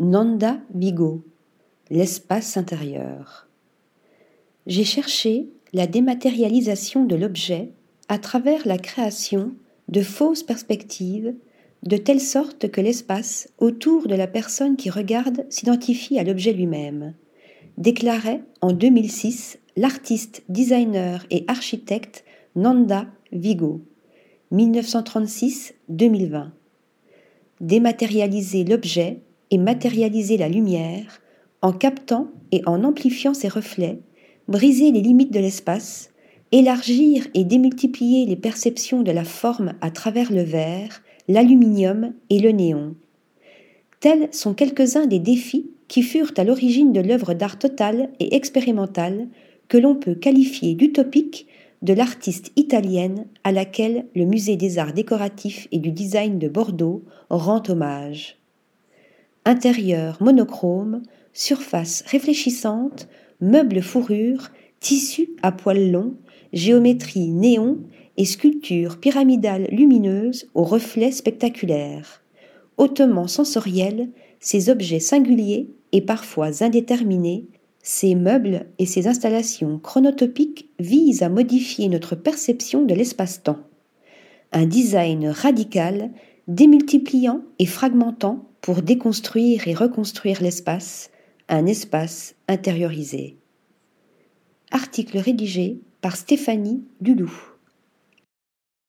Nanda Vigo, l'espace intérieur. J'ai cherché la dématérialisation de l'objet à travers la création de fausses perspectives, de telle sorte que l'espace autour de la personne qui regarde s'identifie à l'objet lui-même, déclarait en 2006 l'artiste, designer et architecte Nanda Vigo, 1936-2020. Dématérialiser l'objet et matérialiser la lumière en captant et en amplifiant ses reflets, briser les limites de l'espace, élargir et démultiplier les perceptions de la forme à travers le verre, l'aluminium et le néon. Tels sont quelques-uns des défis qui furent à l'origine de l'œuvre d'art totale et expérimentale que l'on peut qualifier d'utopique de l'artiste italienne à laquelle le Musée des arts décoratifs et du design de Bordeaux rend hommage. Intérieur monochrome, surface réfléchissante, meubles fourrure, tissus à poils longs, géométrie néon et sculpture pyramidale lumineuse aux reflets spectaculaires. Hautement sensoriels, ces objets singuliers et parfois indéterminés, ces meubles et ces installations chronotopiques visent à modifier notre perception de l'espace-temps. Un design radical, démultipliant et fragmentant pour déconstruire et reconstruire l'espace, un espace intériorisé. Article rédigé par Stéphanie Dulou.